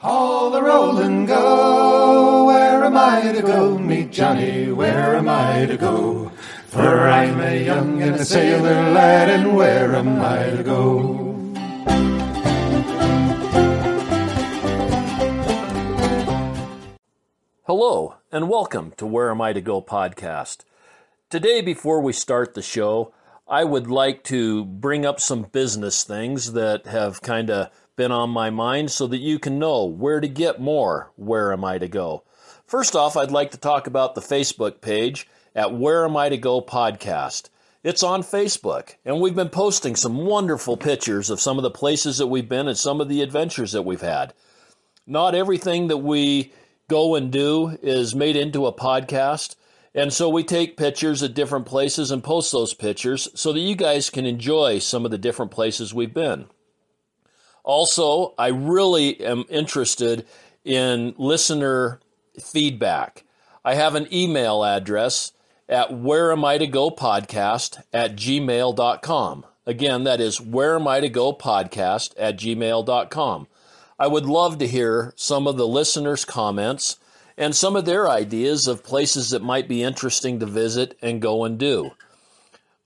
Haul the roll and go. Where am I to go? Meet Johnny. Where am I to go? For I'm a young and a sailor lad, and where am I to go? Hello, and welcome to Where Am I to Go podcast. Today, before we start the show, I would like to bring up some business things that have kind of been on my mind so that you can know where to get more Where Am I to Go. First off, I'd like to talk about the Facebook page at Where Am I to Go podcast. It's on Facebook, and we've been posting some wonderful pictures of some of the places that we've been and some of the adventures that we've had. Not everything that we go and do is made into a podcast. And so we take pictures at different places and post those pictures so that you guys can enjoy some of the different places we've been. Also, I really am interested in listener feedback. I have an email address at where am I to go podcast at gmail.com. Again, that is where am I to go podcast at gmail.com. I would love to hear some of the listeners' comments and some of their ideas of places that might be interesting to visit and go and do.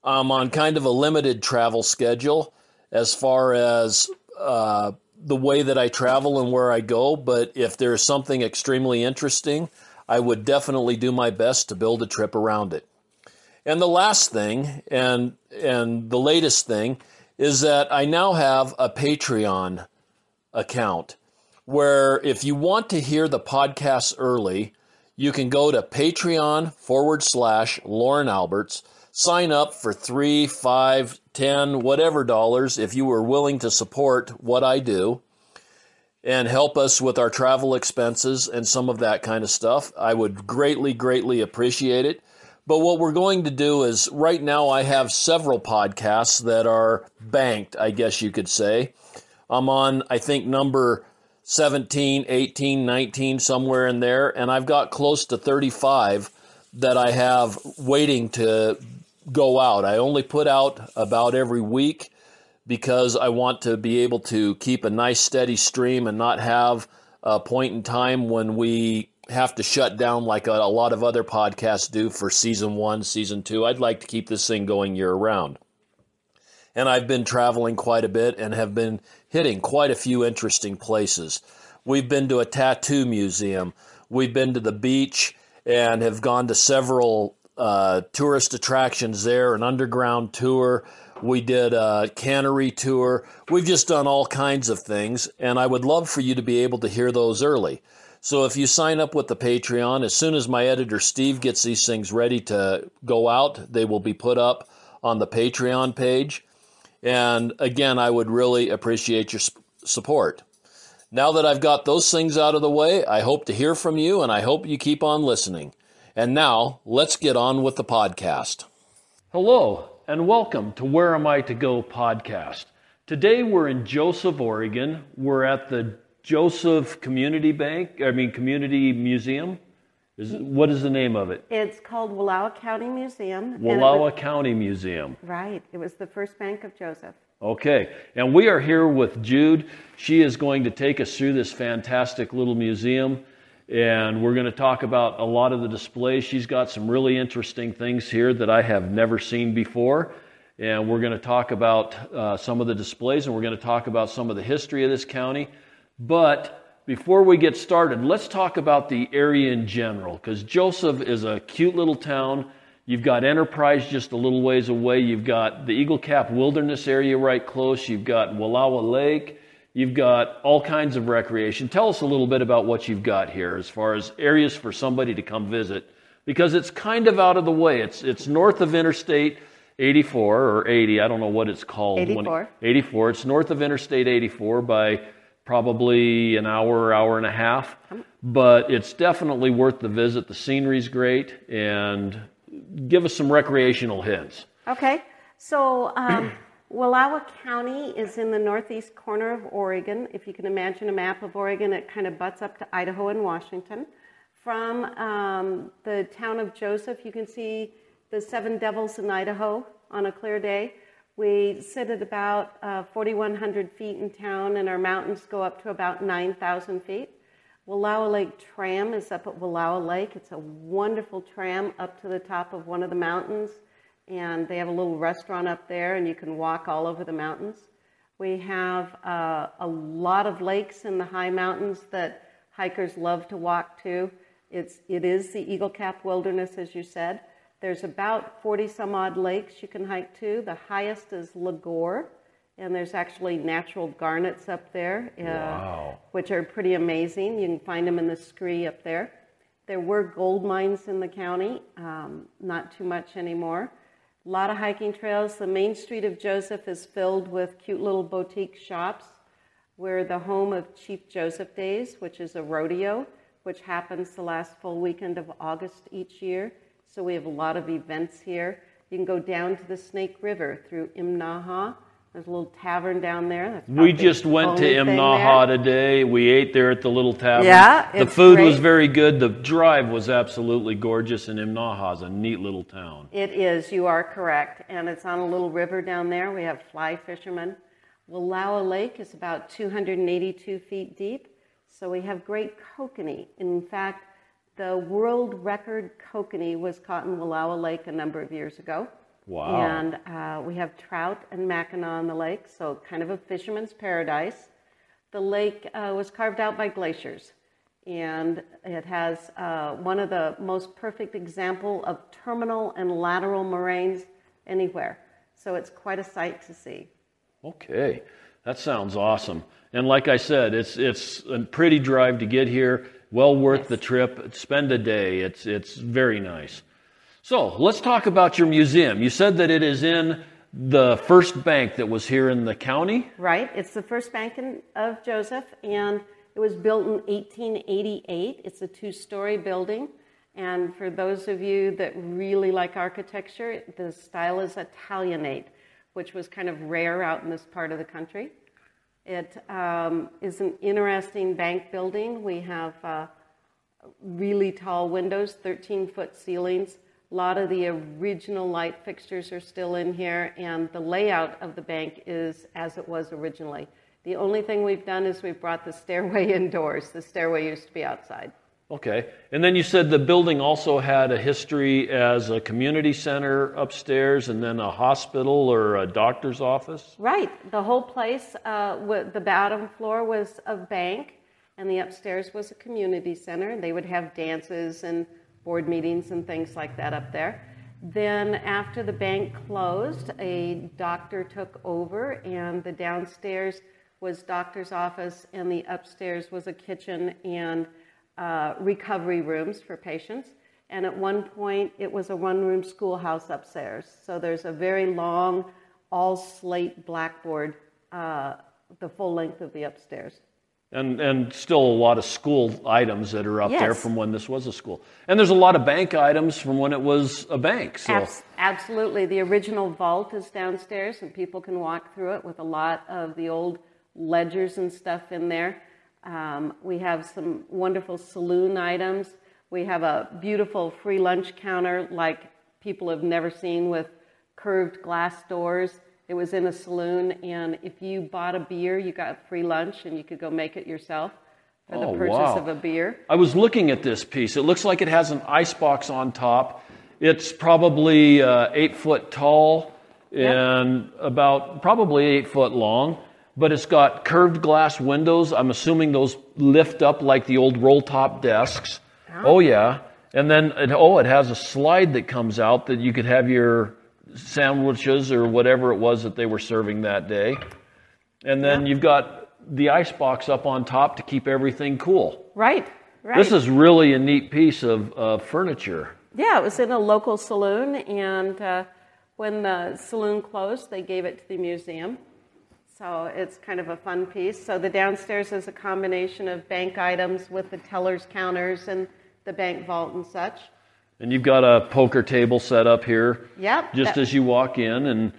I'm on kind of a limited travel schedule as far as uh, the way that I travel and where I go, but if there's something extremely interesting, I would definitely do my best to build a trip around it. And the last thing, and and the latest thing, is that I now have a Patreon account where if you want to hear the podcast early, you can go to Patreon forward slash Lauren Alberts, sign up for three, five, ten, whatever dollars if you were willing to support what I do and help us with our travel expenses and some of that kind of stuff. I would greatly, greatly appreciate it. But what we're going to do is right now I have several podcasts that are banked, I guess you could say. I'm on, I think, number 17, 18, 19, somewhere in there. And I've got close to 35 that I have waiting to go out. I only put out about every week because I want to be able to keep a nice steady stream and not have a point in time when we have to shut down like a, a lot of other podcasts do for season one, season two. I'd like to keep this thing going year round and I've been traveling quite a bit and have been hitting quite a few interesting places. We've been to a tattoo museum, we've been to the beach, and have gone to several uh, tourist attractions there, an underground tour. We did a cannery tour. We've just done all kinds of things, and I would love for you to be able to hear those early. So if you sign up with the Patreon, as soon as my editor Steve gets these things ready to go out, they will be put up on the Patreon page. And again, I would really appreciate your support. Now that I've got those things out of the way, I hope to hear from you and I hope you keep on listening. And now, let's get on with the podcast. Hello, and welcome to Where Am I to Go podcast. Today we're in Joseph, Oregon. We're at the Joseph Community Bank, I mean, Community Museum. Is, what is the name of it? It's called Wallowa County Museum. Wallowa was, County Museum. Right. It was the first bank of Joseph. Okay. And we are here with Jude. She is going to take us through this fantastic little museum. And we're going to talk about a lot of the displays. She's got some really interesting things here that I have never seen before. And we're going to talk about uh, some of the displays and we're going to talk about some of the history of this county. But before we get started, let's talk about the area in general, because Joseph is a cute little town. You've got Enterprise just a little ways away. You've got the Eagle Cap Wilderness area right close. You've got Wallowa Lake. You've got all kinds of recreation. Tell us a little bit about what you've got here as far as areas for somebody to come visit, because it's kind of out of the way. It's, it's north of Interstate 84 or 80. I don't know what it's called. 84. 84. It's north of Interstate 84 by probably an hour, hour and a half. But it's definitely worth the visit. The scenery's great, and give us some recreational hints. Okay, so um, Wallowa County is in the northeast corner of Oregon. If you can imagine a map of Oregon, it kind of butts up to Idaho and Washington. From um, the town of Joseph, you can see the Seven Devils in Idaho on a clear day. We sit at about uh, 4,100 feet in town, and our mountains go up to about 9,000 feet. Wallowa Lake Tram is up at Wallowa Lake. It's a wonderful tram up to the top of one of the mountains, and they have a little restaurant up there, and you can walk all over the mountains. We have uh, a lot of lakes in the high mountains that hikers love to walk to. It's, it is the Eagle Cap Wilderness, as you said. There's about 40 some odd lakes you can hike to. The highest is Legore, and there's actually natural garnets up there, uh, Wow. which are pretty amazing. You can find them in the scree up there. There were gold mines in the county, um, not too much anymore. A lot of hiking trails. The main street of Joseph is filled with cute little boutique shops. We're the home of Chief Joseph Days, which is a rodeo, which happens the last full weekend of August each year. So we have a lot of events here. You can go down to the Snake River through Imnaha. There's a little tavern down there. That's We just went to Imnaha today. We ate there at the little tavern. Yeah, the food was very good. The drive was absolutely gorgeous, and Imnaha is a neat little town. It is, you are correct. And it's on a little river down there. We have fly fishermen. Wallowa Lake is about 282 feet deep. So we have great kokanee. In fact, the world record kokanee was caught in Wallowa Lake a number of years ago. Wow. And uh, we have trout and mackinaw on the lake, so kind of a fisherman's paradise. The lake uh, was carved out by glaciers, and it has uh, one of the most perfect example of terminal and lateral moraines anywhere. So it's quite a sight to see. Okay, that sounds awesome. And like I said, it's it's a pretty drive to get here. Well worth the trip. Spend a day. It's it's very nice. So let's talk about your museum. You said that it is in the first bank that was here in the county. Right? It's the first bank in, of Joseph, and it was built in 1888. It's a two story building. And for those of you that really like architecture, the style is Italianate, which was kind of rare out in this part of the country. It um, is an interesting bank building. We have uh, really tall windows, 13 foot ceilings. A lot of the original light fixtures are still in here, and the layout of the bank is as it was originally. The only thing we've done is we've brought the stairway indoors. The stairway used to be outside. Okay. And then you said the building also had a history as a community center upstairs and then a hospital or a doctor's office. Right. The whole place, uh, the bottom floor was a bank, and the upstairs was a community center. They would have dances and board meetings and things like that up there. Then, after the bank closed, a doctor took over, and the downstairs was doctor's office, and the upstairs was a kitchen and uh, recovery rooms for patients. And at one point, it was a one room schoolhouse upstairs. So there's a very long, all slate blackboard, uh, the full length of the upstairs. And, and still a lot of school items that are up there from when this was a school. And there's a lot of bank items from when it was a bank. So Abs- absolutely. The original vault is downstairs, and people can walk through it with a lot of the old ledgers and stuff in there. Um, we have some wonderful saloon items. We have a beautiful free lunch counter like people have never seen with curved glass doors. It was in a saloon, and if you bought a beer, you got free lunch, and you could go make it yourself for Oh, the purchase wow. of a beer. I was looking at this piece. It looks like it has an ice box on top. It's probably uh, eight foot tall and about probably eight foot long, but it's got curved glass windows. I'm assuming those lift up like the old roll top desks. Oh, yeah. And then, it, oh, it has a slide that comes out that you could have your sandwiches or whatever it was that they were serving that day. And then you've got the ice box up on top to keep everything cool. Right, right. This is really a neat piece of, of furniture. Yeah, it was in a local saloon, and uh, when the saloon closed, they gave it to the museum. So it's kind of a fun piece. So the downstairs is a combination of bank items with the teller's counters and the bank vault and such. And you've got a poker table set up here Yep. just that- as you walk in. And,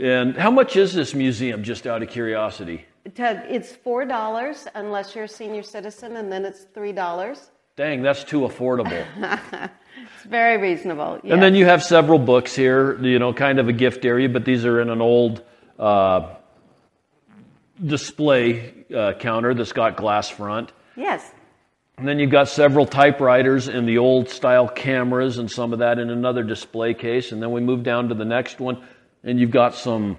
and how much is this museum, just out of curiosity? to- it's four dollars unless you're a senior citizen, and then it's three dollars. Dang, that's too affordable. It's very reasonable. Yes. And then you have several books here, you know, kind of a gift area, but these are in an old uh, display uh, counter that's got glass front. yes. And then you've got several typewriters and the old style cameras and some of that in another display case. And then we move down to the next one, and you've got some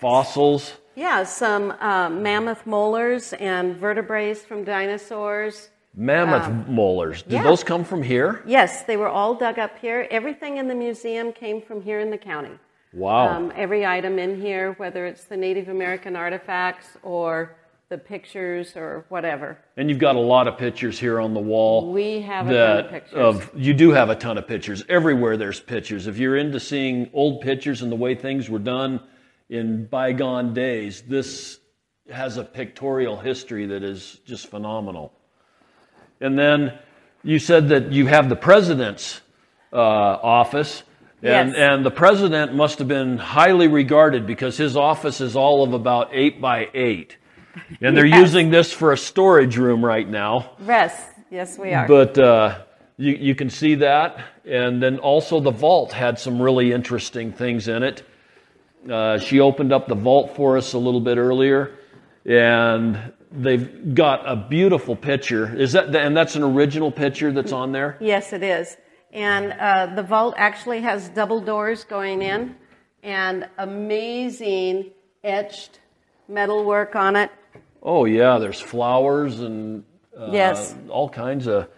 fossils. Yeah, some uh, mammoth molars and vertebrae from dinosaurs. Mammoth molars. Did yeah. those come from here? Yes, they were all dug up here. Everything in the museum came from here in the county. Wow. Um, every item in here, whether it's the Native American artifacts or the pictures or whatever. and you've got a lot of pictures here on the wall. We have a ton of pictures. of you do have a ton of pictures everywhere there's pictures if you're into seeing old pictures and the way things were done in bygone days this has a pictorial history that is just phenomenal and then you said that you have the president's uh, office and, Yes. and the president must have been highly regarded because his office is all of about eight by eight and they're Yes. using this for a storage room right now Yes, yes, we are. but uh, you, you can see that. And then also the vault had some really interesting things in it. Uh, she opened up the vault for us a little bit earlier, and they've got a beautiful picture. Is that and that's an original picture that's on there? Yes, it is. And uh, the vault actually has double doors going in and amazing etched metalwork on it. Oh yeah, there's flowers and uh, Yes. all kinds of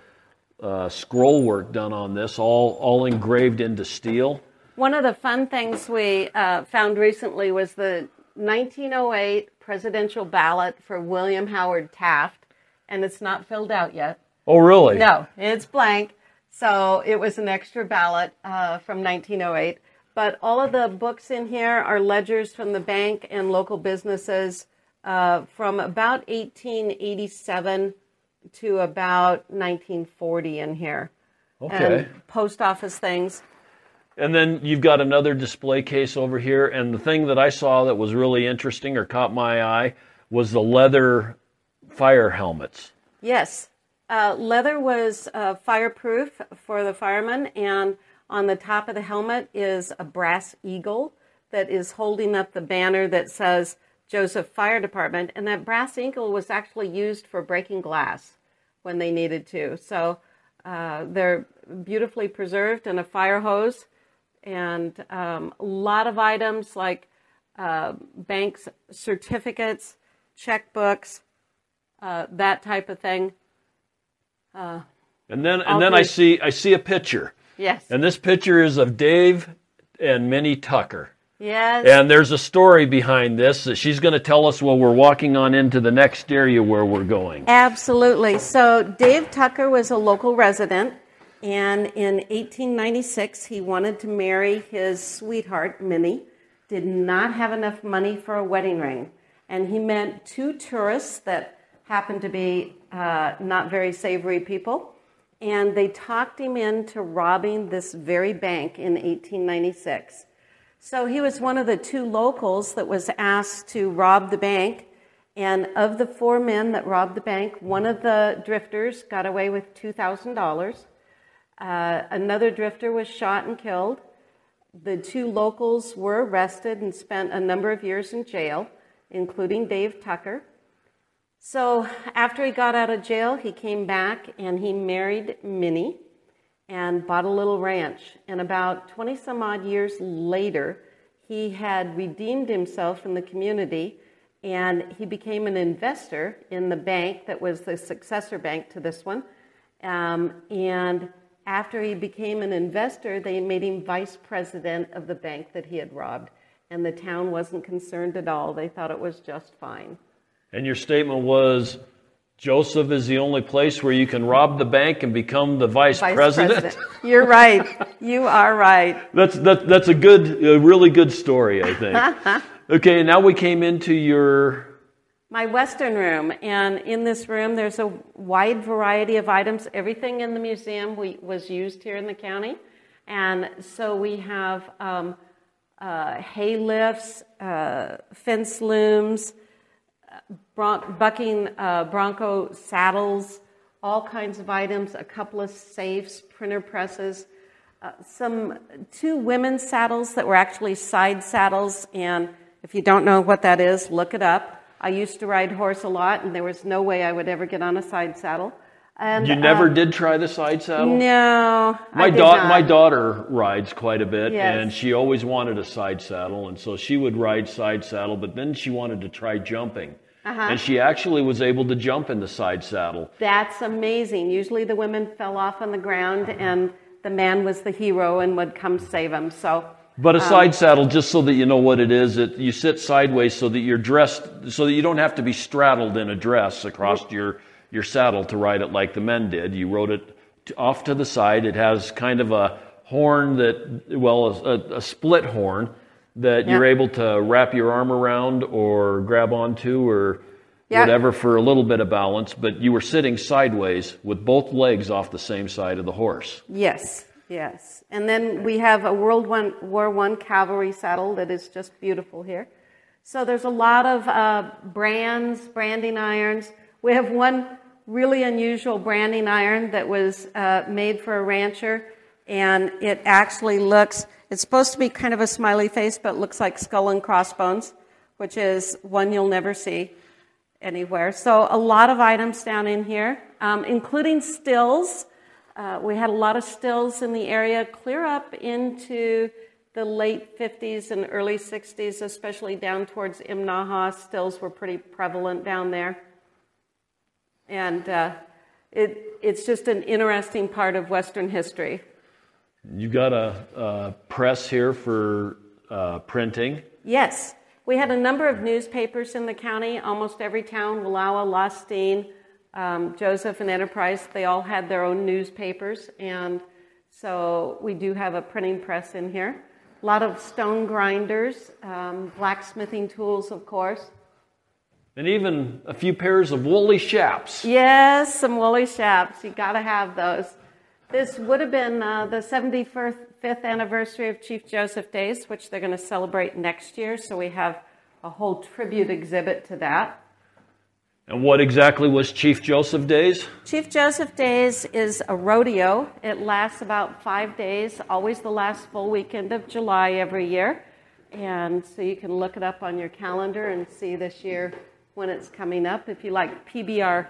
uh, scroll work done on this, all all engraved into steel. One of the fun things we uh, found recently was the 1908 presidential ballot for William Howard Taft, and it's not filled out yet. Oh really? No, it's blank. So it was an extra ballot uh, from 1908. But all of the books in here are ledgers from the bank and local businesses uh, from about 1887 to about 1940 in here. Okay. And post office things. And then you've got another display case over here. And the thing that I saw that was really interesting or caught my eye was the leather fire helmets. Yes. Uh, leather was uh, fireproof for the firemen, and on the top of the helmet is a brass eagle that is holding up the banner that says Joseph Fire Department. And that brass eagle was actually used for breaking glass when they needed to. So uh, they're beautifully preserved, and a fire hose, and um, a lot of items like uh, banks certificates, checkbooks, uh, that type of thing. And then and then I see I see a picture. Yes. And this picture is of Dave and Minnie Tucker. Yes. And there's a story behind this that she's going to tell us while we're walking on into the next area where we're going. Absolutely. So Dave Tucker was a local resident, and in 1896 he wanted to marry his sweetheart Minnie. Did not have enough money for a wedding ring, and he met two tourists that happened to be uh, not very savory people, and they talked him into robbing this very bank in 1896. So he was one of the two locals that was asked to rob the bank. And of the four men that robbed the bank, one of the drifters got away with $2,000. Uh, another drifter was shot and killed. The two locals were arrested and spent a number of years in jail, including Dave Tucker. So after he got out of jail, he came back and he married Minnie and bought a little ranch. And about 20 some odd years later, he had redeemed himself in the community and he became an investor in the bank that was the successor bank to this one. Um, and after he became an investor, they made him vice president of the bank that he had robbed. And the town wasn't concerned at all. They thought it was just fine. And your statement was Joseph is the only place where you can rob the bank and become the vice, Vice president. You're right. You are right. That's that, that's a good, a really good story, I think. okay, now we came into your. My Western room, and in this room, there's a wide variety of items. Everything in the museum we, was used here in the county, and so we have um, uh, hay lifts, uh, fence looms, bron- bucking uh, bronco saddles, all kinds of items, a couple of safes, printer presses, uh, some two women's saddles that were actually side saddles. And if you don't know what that is, look it up. I used to ride horse a lot, and there was no way I would ever get on a side saddle. And, you never um, did try the side saddle? No, My, da- my daughter rides quite a bit, Yes. and she always wanted a side saddle, and so she would ride side saddle, but then she wanted to try jumping. Uh-huh. And she actually was able to jump in the side saddle. That's amazing. Usually the women fell off on the ground, and the man was the hero and would come save them. So But a Um, side saddle, just so that you know what it is, it, you sit sideways so that you're dressed, so that you don't have to be straddled in a dress across your, your saddle to ride it like the men did. You rode it off to the side. It has kind of a horn that, well, a, a split horn that you're able to wrap your arm around or grab onto or Yeah. whatever for a little bit of balance. But you were sitting sideways with both legs off the same side of the horse. Yes, yes. And then we have a World One, War One cavalry saddle that is just beautiful here. So there's a lot of uh, brands, branding irons. We have one really unusual branding iron that was uh, made for a rancher, and it actually looks, it's supposed to be kind of a smiley face, but looks like skull and crossbones, which is one you'll never see anywhere. So a lot of items down in here, um, including stills. Uh, we had a lot of stills in the area, clear up into the late 50s and early 60s, especially down towards Imnaha. Stills were pretty prevalent down there. And uh, it, it's just an interesting part of Western history. You've got a, a press here for uh, printing. Yes, we had a number of newspapers in the county. Almost every town, Wallowa, Lostine, um, Joseph, and Enterprise, they all had their own newspapers. And so we do have a printing press in here. A lot of stone grinders, um, blacksmithing tools, of course. And even a few pairs of woolly chaps. Yes, some woolly chaps. You got to have those. This would have been uh, the 75th anniversary of Chief Joseph Days, which they're going to celebrate next year. So we have a whole tribute exhibit to that. And what exactly was Chief Joseph Days? Chief Joseph Days is a rodeo. It lasts about five days, always the last full weekend of July every year. And so you can look it up on your calendar and see this year when it's coming up. If you like PBR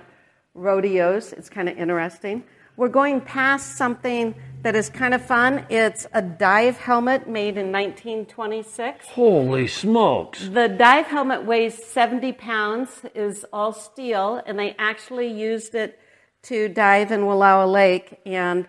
rodeos, it's kind of interesting. We're going past something that is kind of fun. It's a dive helmet made in 1926. Holy smokes. The dive helmet weighs 70 pounds, is all steel, and they actually used it to dive in Wallowa Lake, and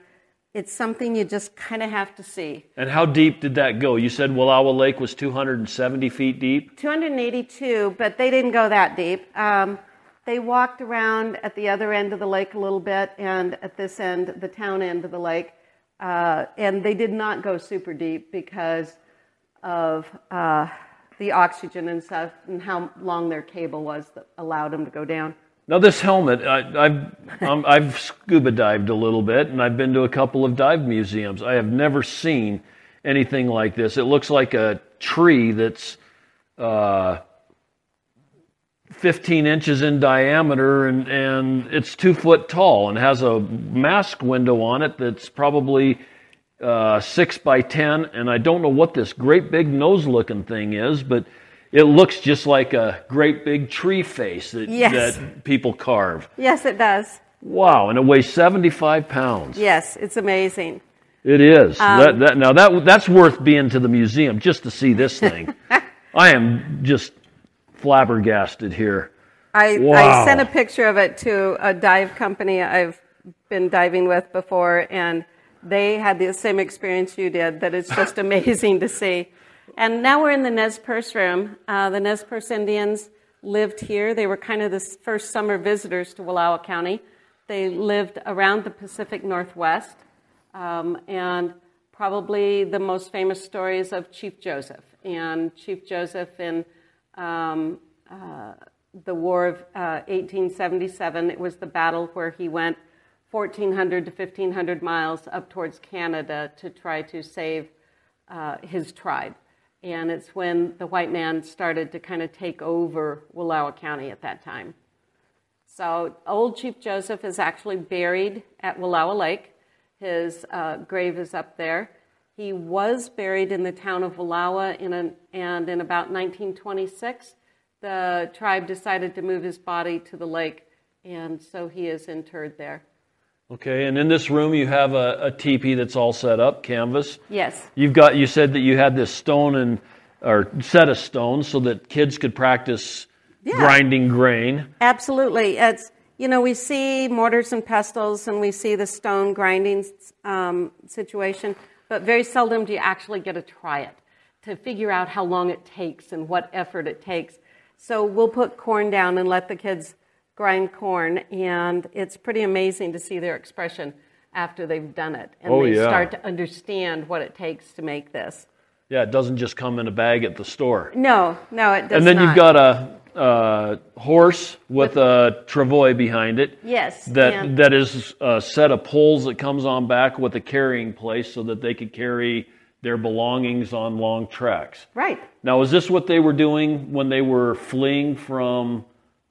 it's something you just kind of have to see. And how deep did that go? You said Wallowa Lake was 270 feet deep? 282, but they didn't go that deep. Um, they walked around at the other end of the lake a little bit, and at this end, the town end of the lake, uh, and they did not go super deep because of uh, the oxygen and stuff, and how long their cable was that allowed them to go down. Now, this helmet, I, I've, I've scuba dived a little bit, and I've been to a couple of dive museums. I have never seen anything like this. It looks like a tree that's uh, 15 inches in diameter, and, and it's two foot tall, and has a mask window on it that's probably uh, six by 10. And I don't know what this great big nose looking thing is, but it looks just like a great big tree face that, Yes. that people carve. Yes, it does. Wow, and it weighs 75 pounds. Yes, it's amazing. It is. that, that, now that that's worth being to the museum just to see this thing. I am just flabbergasted here. I, Wow. I sent a picture of it to a dive company I've been diving with before, and they had the same experience you did, that it's just amazing to see. And now we're in the Nez Perce room. Uh, the Nez Perce Indians lived here. They were kind of the first summer visitors to Wallowa County. They lived around the Pacific Northwest, um, and probably the most famous stories of Chief Joseph. And Chief Joseph in um, uh, the War of uh, 1877, it was the battle where he went 1,400 to 1,500 miles up towards Canada to try to save uh, his tribe. And it's when the white man started to kind of take over Wallowa County at that time. So old Chief Joseph is actually buried at Wallowa Lake. His uh, grave is up there. He was buried in the town of Wallowa, in an, and in about 1926, the tribe decided to move his body to the lake, and so he is interred there. Okay, and in this room you have a, a teepee that's all set up, canvas. Yes. You've got. You said that you had this stone and or set of stones so that kids could practice Yeah. grinding grain. Absolutely. It's you know we see mortars and pestles and we see the stone grinding um, situation, but very seldom do you actually get to try it to figure out how long it takes and what effort it takes. So we'll put corn down and let the kids grind corn, and it's pretty amazing to see their expression after they've done it and Oh, they yeah. start to understand what it takes to make this. Yeah, it doesn't just come in a bag at the store. No, no, it does and then not. you've got a, a horse with a travois behind it. yes, That and- that is a set of poles that comes on back with a carrying place so that they could carry their belongings on long tracks. right. Now, is this what they were doing when they were fleeing from?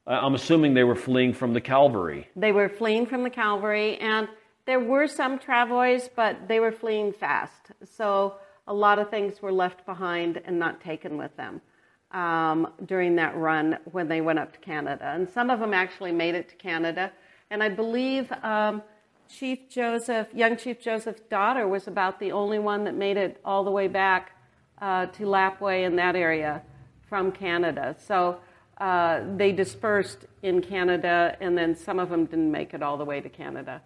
I'm assuming they were fleeing from the Calvary. They were fleeing from the Calvary, and there were some travois, but they were fleeing fast. So a lot of things were left behind and not taken with them um, during that run when they went up to Canada. And some of them actually made it to Canada. And I believe um, Chief Joseph, young Chief Joseph's daughter, was about the only one that made it all the way back uh, to Lapwai in that area from Canada. So uh, they dispersed in Canada, and then some of them didn't make it all the way to Canada.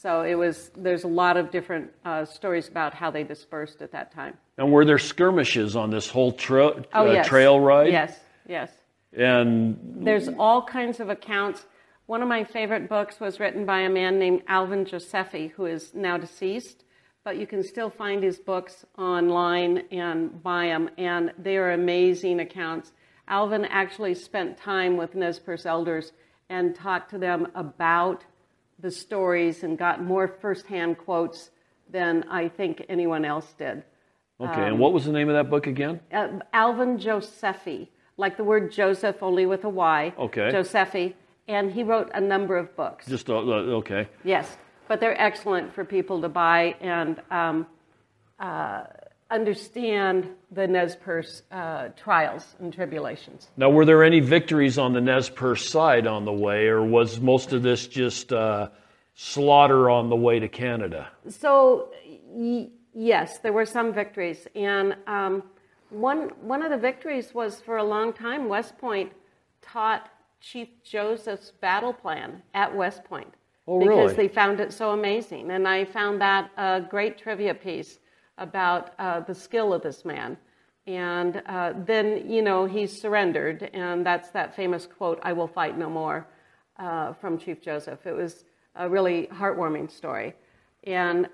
So it was. There's a lot of different uh, stories about how they dispersed at that time. And were there skirmishes on this whole tra- Oh uh, yes, trail ride? Yes, yes. And There's all kinds of accounts. One of my favorite books was written by a man named Alvin Josephy, who is now deceased, but you can still find his books online and buy them, and they are amazing accounts. Alvin actually spent time with Nez Perce elders and talked to them about the stories and got more firsthand quotes than I think anyone else did. okay, and what was the name of that book again? Uh, Alvin Josephy, like the word Joseph, only with a Y. Okay. Josephy, and he wrote a number of books. Just uh, uh, okay. Yes, but they're excellent for people to buy and um, uh, understand the Nez Perce uh, trials and tribulations. Now, were there any victories on the Nez Perce side on the way, or was most of this just uh, slaughter on the way to Canada? So, y- yes, there were some victories, and um, one one of the victories was for a long time. West Point taught Chief Joseph's battle plan at West Point Oh, because really? they found it so amazing, and I found that a great trivia piece about uh, the skill of this man. And uh, then, you know, he surrendered, and that's that famous quote, I will fight no more, uh, from Chief Joseph. It was a really heartwarming story. And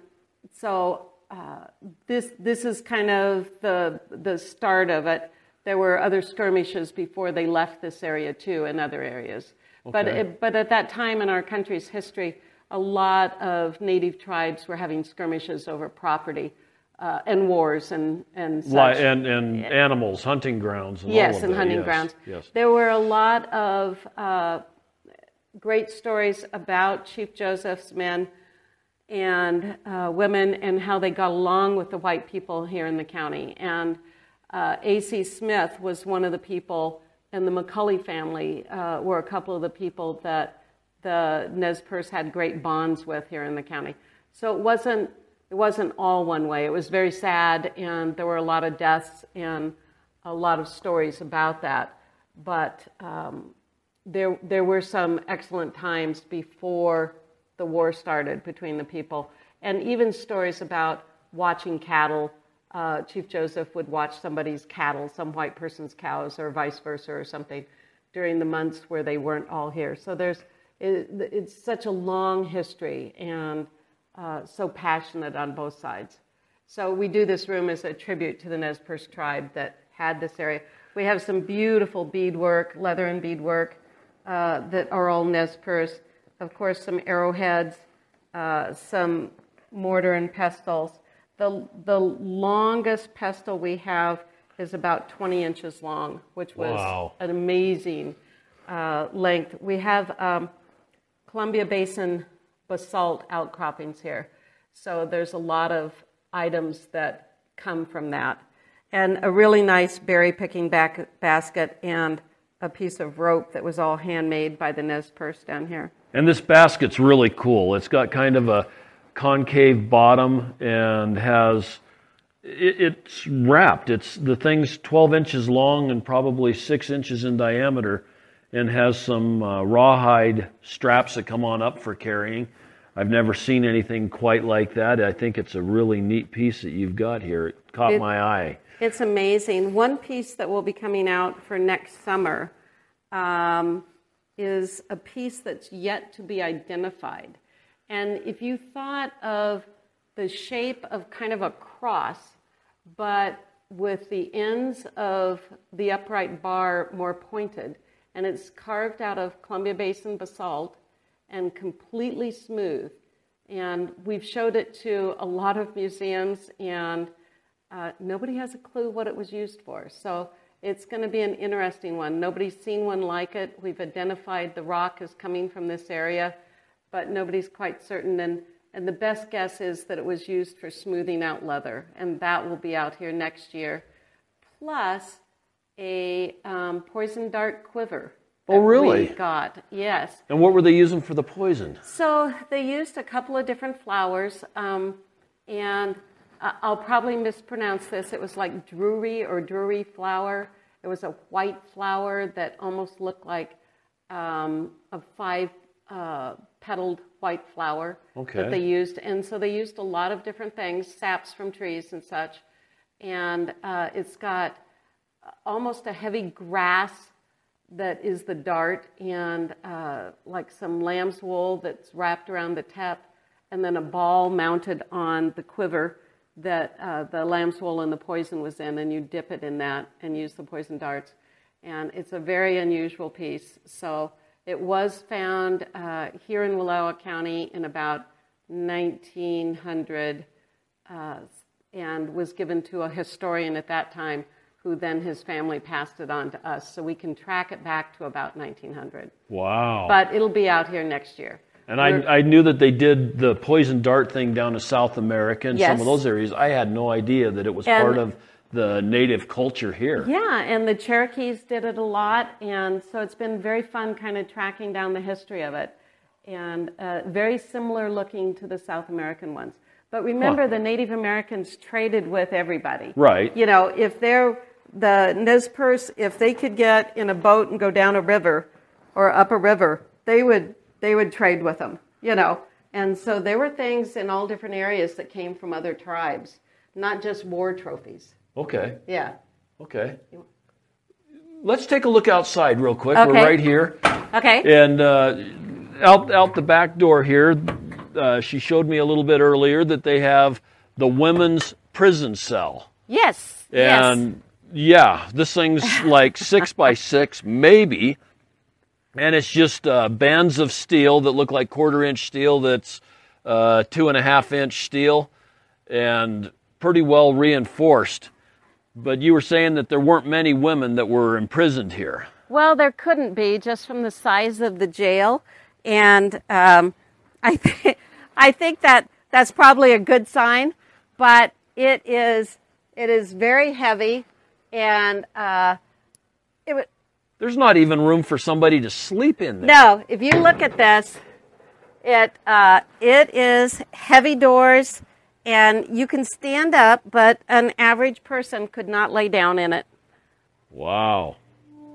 so uh, this, this is kind of the, the start of it. There were other skirmishes before they left this area, too, in other areas. But, Okay. it, but at that time in our country's history, a lot of native tribes were having skirmishes over property uh, and wars and, and such. And and animals, hunting grounds, and all yes, and that, hunting yes, grounds. Yes. There were a lot of uh, great stories about Chief Joseph's men and uh, women and how they got along with the white people here in the county. And uh, A.C. Smith was one of the people, and the McCully family uh, were a couple of the people that the Nez Perce had great bonds with here in the county. So it wasn't it wasn't all one way. It was very sad, and there were a lot of deaths and a lot of stories about that. But um, there, there were some excellent times before the war started between the people, and even stories about watching cattle. Uh, Chief Joseph would watch somebody's cattle, some white person's cows, or vice versa, or something, during the months where they weren't all here. So there's, it, it's such a long history and uh, so passionate on both sides. So we do this room as a tribute to the Nez Perce tribe that had this area. We have some beautiful beadwork, leather and beadwork, uh, that are all Nez Perce. Of course, some arrowheads, uh, some mortar and pestles. The, the longest pestle we have is about 20 inches long, which was Wow. an amazing uh, length. We have um, Columbia Basin basalt outcroppings here. So there's a lot of items that come from that. And a really nice berry picking back, basket and a piece of rope that was all handmade by the Nez Perce down here. And this basket's really cool. It's got kind of a concave bottom and has it, it's wrapped. It's the thing's 12 inches long and probably six inches in diameter, and has some uh, rawhide straps that come on up for carrying. I've never seen anything quite like that. I think it's a really neat piece that you've got here. It caught It- my eye. It's amazing. One piece that will be coming out for next summer um, is a piece that's yet to be identified. And if you thought of the shape of kind of a cross, but with the ends of the upright bar more pointed, and it's carved out of Columbia Basin basalt and completely smooth. And we've showed it to a lot of museums, and uh, nobody has a clue what it was used for. So it's going to be an interesting one. Nobody's seen one like it. We've identified the rock as coming from this area, but nobody's quite certain. And, and the best guess is that it was used for smoothing out leather, and that will be out here next year. Plus a um, poison dart quiver. Oh, really? We got yes. And what were they using for the poison? So they used a couple of different flowers, um, and I'll probably mispronounce this. It was like drury or drury flower. It was a white flower that almost looked like um, a five uh, petaled white flower Okay. that they used. And so they used a lot of different things, saps from trees and such. And uh, it's got almost a heavy grass that is the dart and uh, like some lamb's wool that's wrapped around the tip and then a ball mounted on the quiver that uh, the lamb's wool and the poison was in and you dip it in that and use the poison darts. And it's a very unusual piece. So it was found uh, here in Wallowa County in about 1900 uh, and was given to a historian at that time who then his family passed it on to us. So we can track it back to about 1900. Wow. But it'll be out here next year. and I, I knew that they did the poison dart thing down to South America and some of those areas. I had no idea that it was And- part of the native culture here. Yeah, and the Cherokees did it a lot, and so it's been very fun kind of tracking down the history of it, and uh, very similar looking to the South American ones. But remember, Huh. the Native Americans traded with everybody. Right. You know, if they're the Nez Perce, if they could get in a boat and go down a river or up a river, they would they would trade with them. You know, and so there were things in all different areas that came from other tribes, not just war trophies. Okay. Yeah. Okay. Let's take a look outside real quick. Okay. We're right here. Okay. And uh, out out the back door here, uh, she showed me a little bit earlier that they have the women's prison cell. Yes. yes. Yeah, this thing's like six by six, maybe. And it's just uh, bands of steel that look like quarter inch steel that's uh, two and a half inch steel and pretty well reinforced. But you were saying that there weren't many women that were imprisoned here. Well, there couldn't be just from the size of the jail, and um, I think I think that that's probably a good sign. But it is it is very heavy, and uh, it would. There's not even room for somebody to sleep in there. no. If you look at this, it uh, it is heavy doors, and you can stand up, but an average person could not lay down in it. Wow.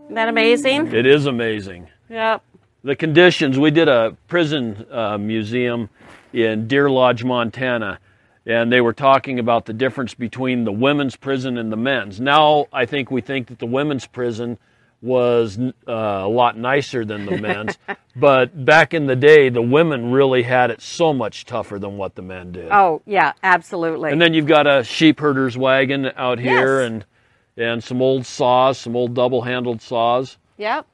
Isn't that amazing? It is amazing. Yep. the conditions. We did a prison uh, museum in Deer Lodge, Montana, and they were talking about the difference between the women's prison and the men's. Now, I think we think that the women's prison was uh, a lot nicer than the men's, but back in the day, the women really had it so much tougher than what the men did. Oh yeah, absolutely. And then you've got a sheep herder's wagon out here, Yes. and and some old saws, some old double-handled saws. Yep.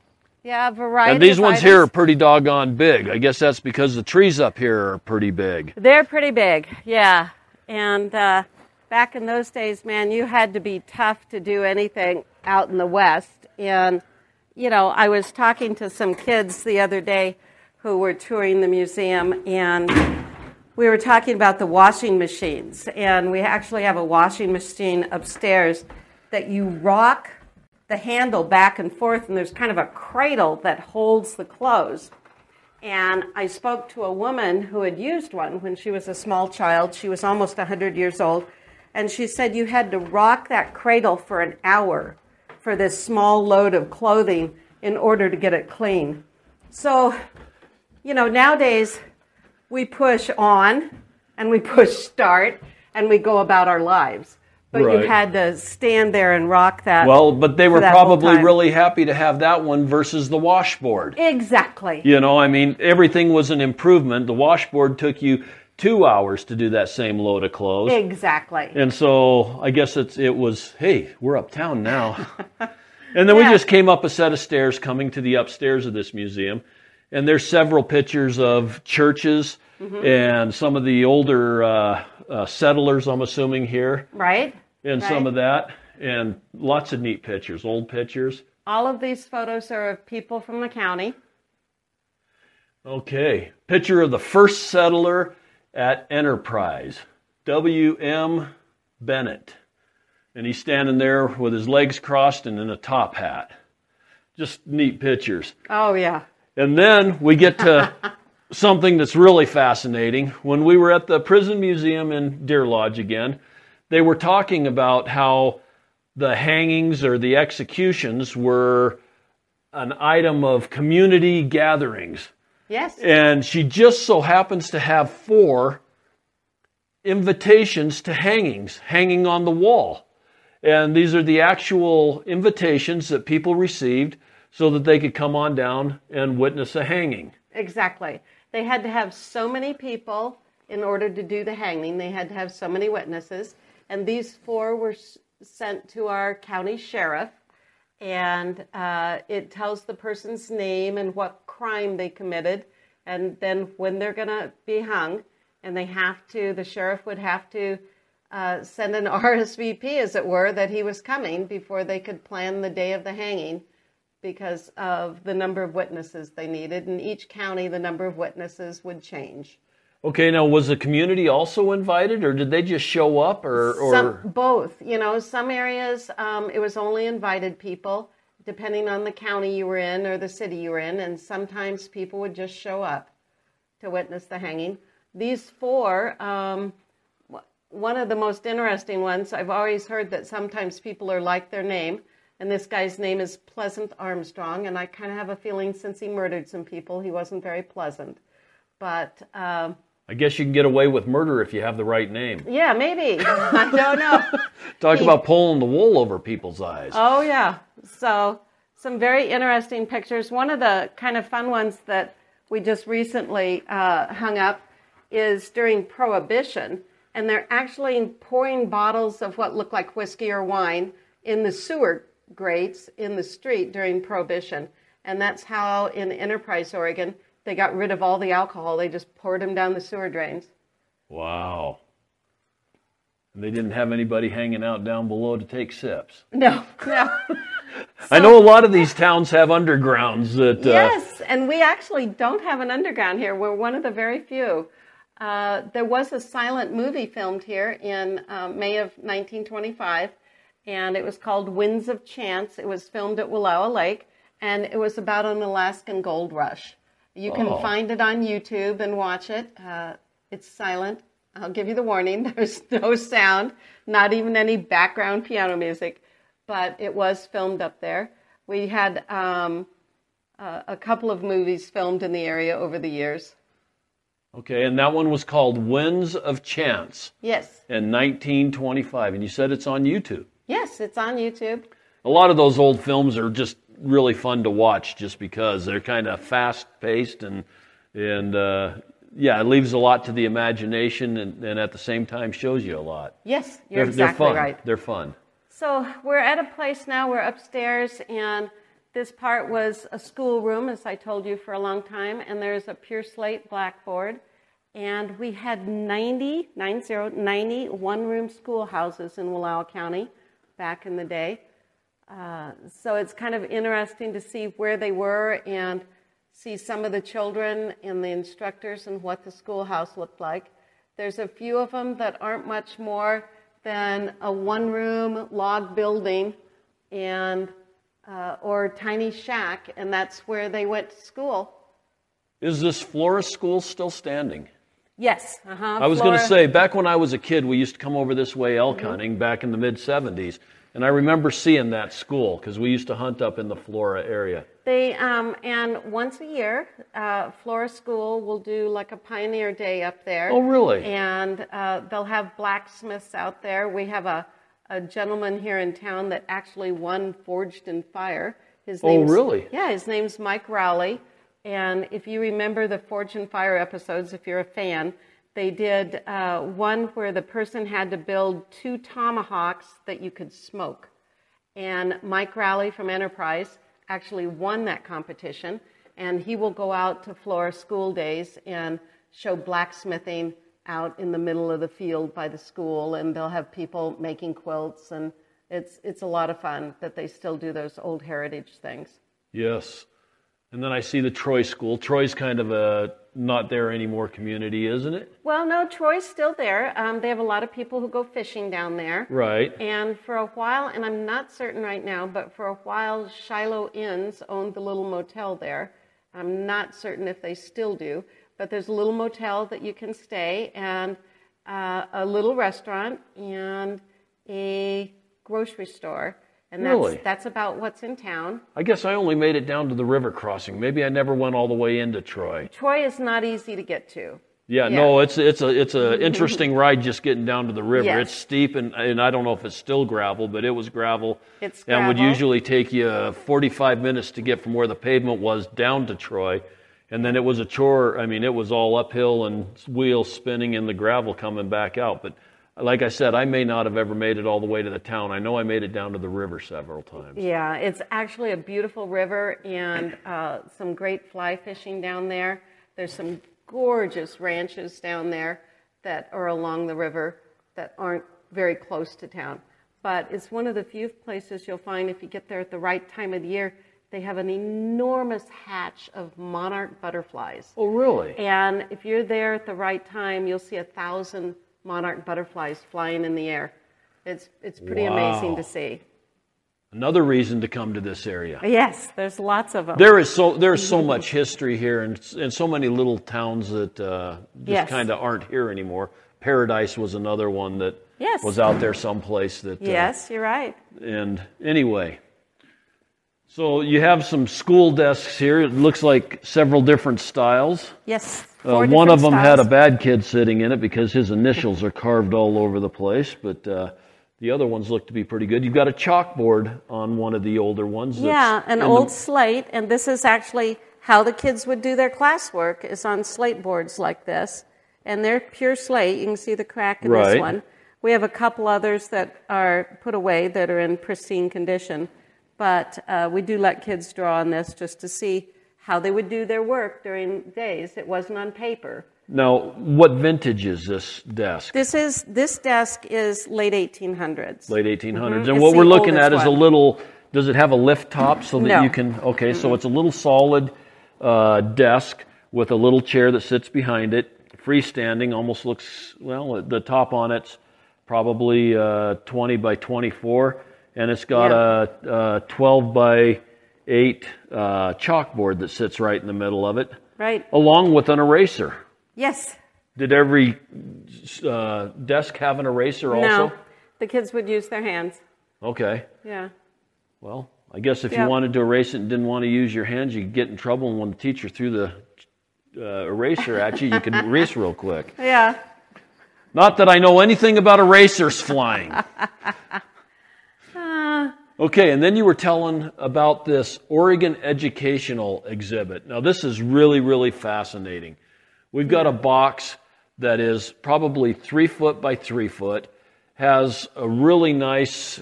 Yeah, variety. And these ones here are pretty doggone big. I guess that's because the trees up here are pretty big. They're pretty big. Yeah. And uh, back in those days, man, you had to be tough to do anything out in the West. And, you know, I was talking to some kids the other day who were touring the museum, and we were talking about the washing machines. And we actually have a washing machine upstairs that you rock the handle back and forth, and there's kind of a cradle that holds the clothes. And I spoke to a woman who had used one when she was a small child. She was almost 100 years old. And she said you had to rock that cradle for an hour for this small load of clothing in order to get it clean. So, you know, nowadays we push on and we push start and we go about our lives. But Right. you had to stand there and rock that. Well, but they were probably really happy to have that one versus the washboard. Exactly. You know, I mean, everything was an improvement. The washboard took you two hours to do that same load of clothes. Exactly. And so I guess it's, it was, hey, we're uptown now. and then we just came up a set of stairs coming to the upstairs of this museum. And there's several pictures of churches Mm-hmm. and some of the older uh, uh, settlers, I'm assuming, here, Right? and Right. some of that. And lots of neat pictures, old pictures. All of these photos are of people from the county. Okay. Picture of the first settler at Enterprise, W.M. Bennett. And he's standing there with his legs crossed and in a top hat. Just neat pictures. Oh, yeah. And then we get to something that's really fascinating. When we were at the prison museum in Deer Lodge again, they were talking about how the hangings or the executions were an item of community gatherings. Yes. And she just so happens to have four invitations to hangings hanging on the wall. And these are the actual invitations that people received so that they could come on down and witness a hanging. Exactly. They had to have so many people in order to do the hanging. They had to have so many witnesses. And these four were sent to our county sheriff. And uh, it tells the person's name and what crime they committed, and then when they're going to be hung. And they have to, the sheriff would have to uh, send an RSVP, as it were, that he was coming before they could plan the day of the hanging because of the number of witnesses they needed. In each county, the number of witnesses would change. Okay, now was the community also invited, or did they just show up, or, or Some, both, you know, some areas um, it was only invited people, depending on the county you were in or the city you were in, and sometimes people would just show up to witness the hanging. These four, um, one of the most interesting ones, I've always heard that sometimes people are like their name, and this guy's name is Pleasant Armstrong, and I kind of have a feeling since he murdered some people, he wasn't very pleasant. But um, I guess you can get away with murder if you have the right name. yeah, maybe. I don't know. Talk about pulling the wool over people's eyes. Oh, yeah. So, some very interesting pictures. One of the kind of fun ones that we just recently uh, hung up is during Prohibition, and they're actually pouring bottles of what look like whiskey or wine in the sewer grates in the street during Prohibition. And that's how in Enterprise, Oregon, they got rid of all the alcohol. They just poured them down the sewer drains. Wow. And they didn't have anybody hanging out down below to take sips. No, no. I know a lot of these towns have undergrounds that. Uh, Yes, and we actually don't have an underground here. We're one of the very few. Uh, there was a silent movie filmed here in uh, May of 1925, and it was called Winds of Chance. It was filmed at Wallowa Lake, and it was about an Alaskan gold rush. You can Oh. find it on YouTube and watch it. Uh, it's silent. I'll give you the warning. There's no sound, not even any background piano music, but it was filmed up there. We had um, uh, a couple of movies filmed in the area over the years. Okay, and that one was called Winds of Chance Yes, in 1925. And you said it's on YouTube. Yes, it's on YouTube. A lot of those old films are just really fun to watch just because they're kind of fast paced and, and uh, yeah, it leaves a lot to the imagination and, and at the same time shows you a lot. Yes, you're They're, exactly they're fun. right. They're fun. So we're at a place now, we're upstairs, and this part was a schoolroom, as I told you, for a long time, and there's a pure slate blackboard. And we had 90, 90, 90 one room schoolhouses in Wallowa County back in the day. Uh, so it's kind of interesting to see where they were and see some of the children and the instructors and what the schoolhouse looked like. There's a few of them that aren't much more than a one room log building and uh, or tiny shack, and that's where they went to school. Is this Flora School still standing? Yes. Uh-huh, I was going to say, back when I was a kid, we used to come over this way elk hunting back in the mid 70s. And I remember seeing that school because we used to hunt up in the Flora area. They um, and once a year, uh, Flora School will do like a Pioneer Day up there. Oh, really? And uh, they'll have blacksmiths out there. We have a, a gentleman here in town that actually won Forged in Fire. His Oh, name's, really? Yeah, his name's Mike Rowley. And if you remember the Forged in Fire episodes, if you're a fan, they did uh, one where the person had to build two tomahawks that you could smoke. And Mike Rowley from Enterprise actually won that competition. And he will go out to Flora school days and show blacksmithing out in the middle of the field by the school. And they'll have people making quilts. And it's, it's a lot of fun that they still do those old heritage things. Yes. And then I see the Troy School. Troy's kind of a not there anymore community, isn't it? Well, no, Troy's still there. Um, they have a lot of people who go fishing down there. Right. And for a while, and I'm not certain right now, but for a while, Shiloh Inns owned the little motel there. I'm not certain if they still do, but there's a little motel that you can stay, and uh, a little restaurant, and a grocery store. And that's, Really? that's about what's in town. I guess I only made it down to the river crossing. Maybe I never went all the way into Troy. Troy is not easy to get to. Yeah, Yeah. no, it's it's a it's a interesting ride just getting down to the river. Yes. It's steep and and I don't know if it's still gravel, but it was gravel. It's and would usually take you 45 minutes to get from where the pavement was down to Troy. And then it was a chore. I mean, it was all uphill and wheels spinning and the gravel coming back out. But like I said, I may not have ever made it all the way to the town. I know I made it down to the river several times. Yeah, it's actually a beautiful river and uh, some great fly fishing down there. There's some gorgeous ranches down there that are along the river that aren't very close to town. But it's one of the few places you'll find if you get there at the right time of the year, they have an enormous hatch of monarch butterflies. Oh, really? And if you're there at the right time, you'll see a thousand monarch butterflies flying in the air. It's, it's pretty amazing to see. Another reason to come to this area. Yes, there's lots of them. There is so there's so much history here, and and so many little towns that uh, just Yes. kind of aren't here anymore. Paradise was another one that Yes. was out there someplace. That uh, Yes, you're right. and anyway, so you have some school desks here. It looks like several different styles. Yes. Uh, one of them different had a bad kid sitting in it because his initials are carved all over the place, but. Uh, the other ones look to be pretty good. You've got a chalkboard on one of the older ones. Yeah, an in the- old slate, and this is actually how the kids would do their classwork is on slate boards like this. And they're pure slate. You can see the crack in Right. this one. We have a couple others that are put away that are in pristine condition. But uh, we do let kids draw on this just to see how they would do their work during days. It wasn't on paper. Now, what vintage is this desk? This is this desk is late 1800s. Late 1800s. Mhm. And It's what we're looking at is a little, does it have a lift top so that No. you can, okay, so it's a little solid uh, desk with a little chair that sits behind it, freestanding, almost looks, well, the top on it's probably uh, 20 by 24, and it's got a, a 12 by 8 uh, chalkboard that sits right in the middle of it, Right. along with an eraser. Yes. Did every uh, desk have an eraser also? No. The kids would use their hands. Okay. Yeah. Well, I guess if Yeah. you wanted to erase it and didn't want to use your hands, you could get in trouble. And when the teacher threw the uh, eraser at you, you could erase real quick. Yeah. Not that I know anything about erasers flying. Okay, and then you were telling about this Oregon Educational Exhibit. Now, this is really, really fascinating. We've got a box that is probably three foot by three foot, has a really nice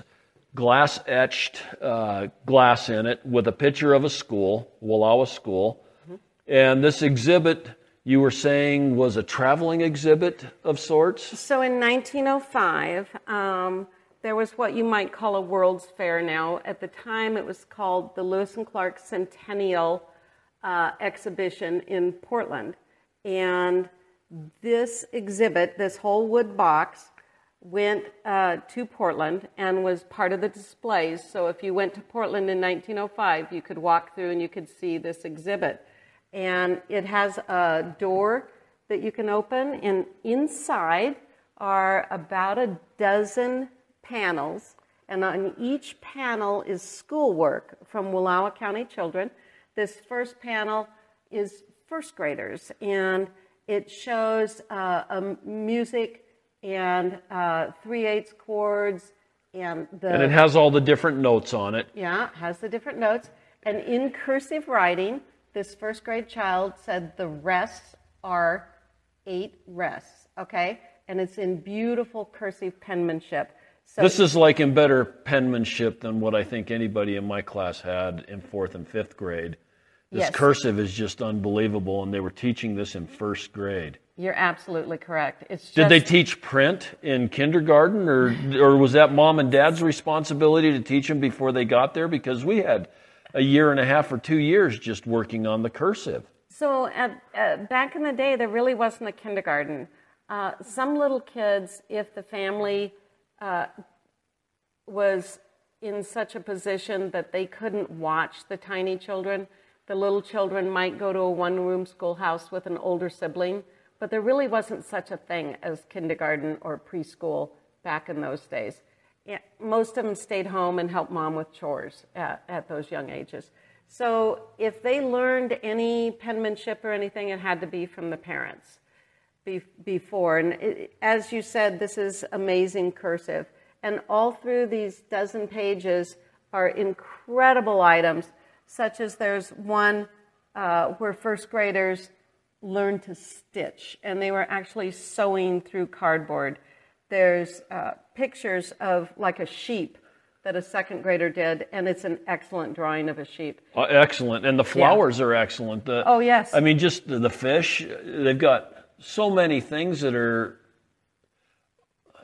glass etched uh, glass in it with a picture of a school, Wallowa School. And this exhibit, you were saying, was a traveling exhibit of sorts? So in 1905, um, there was what you might call a World's Fair now. At the time, it was called the Lewis and Clark Centennial uh, exhibition in Portland. And this exhibit, this whole wood box, went uh, to Portland and was part of the displays. So if you went to Portland in 1905, you could walk through and you could see this exhibit. And it has a door that you can open, and inside are about a dozen panels. And on each panel is schoolwork from Wallowa County children. This first panel is first graders, and it shows uh, a music and uh, three eighths chords and the And it has all the different notes on it. yeah it has the different notes and in cursive writing this first grade child said the rests are eight rests okay and it's in beautiful cursive penmanship so This is like in better penmanship than what I think anybody in my class had in fourth and fifth grade. This Yes. cursive is just unbelievable, and they were teaching this in first grade. you're absolutely correct it's just Did they teach print in kindergarten, or or was that mom and dad's responsibility to teach them before they got there? Because we had a year and a half or two years just working on the cursive. So at, uh, back in the day, there really wasn't a kindergarten. Uh, some little kids, if the family uh, was in such a position that they couldn't watch the tiny children, the little children might go to a one-room schoolhouse with an older sibling. But there really wasn't such a thing as kindergarten or preschool back in those days. Most of them stayed home and helped mom with chores at, at those young ages. So if they learned any penmanship or anything, it had to be from the parents be, before. And it, as you said, this is amazing cursive. And all through these dozen pages are incredible items, such as there's one uh, where first graders learned to stitch, and they were actually sewing through cardboard. There's uh, pictures of like a sheep that a second grader did, and it's an excellent drawing of a sheep. Uh, excellent, and the flowers are excellent. The, Oh, yes. I mean, just the, the fish. They've got so many things that are.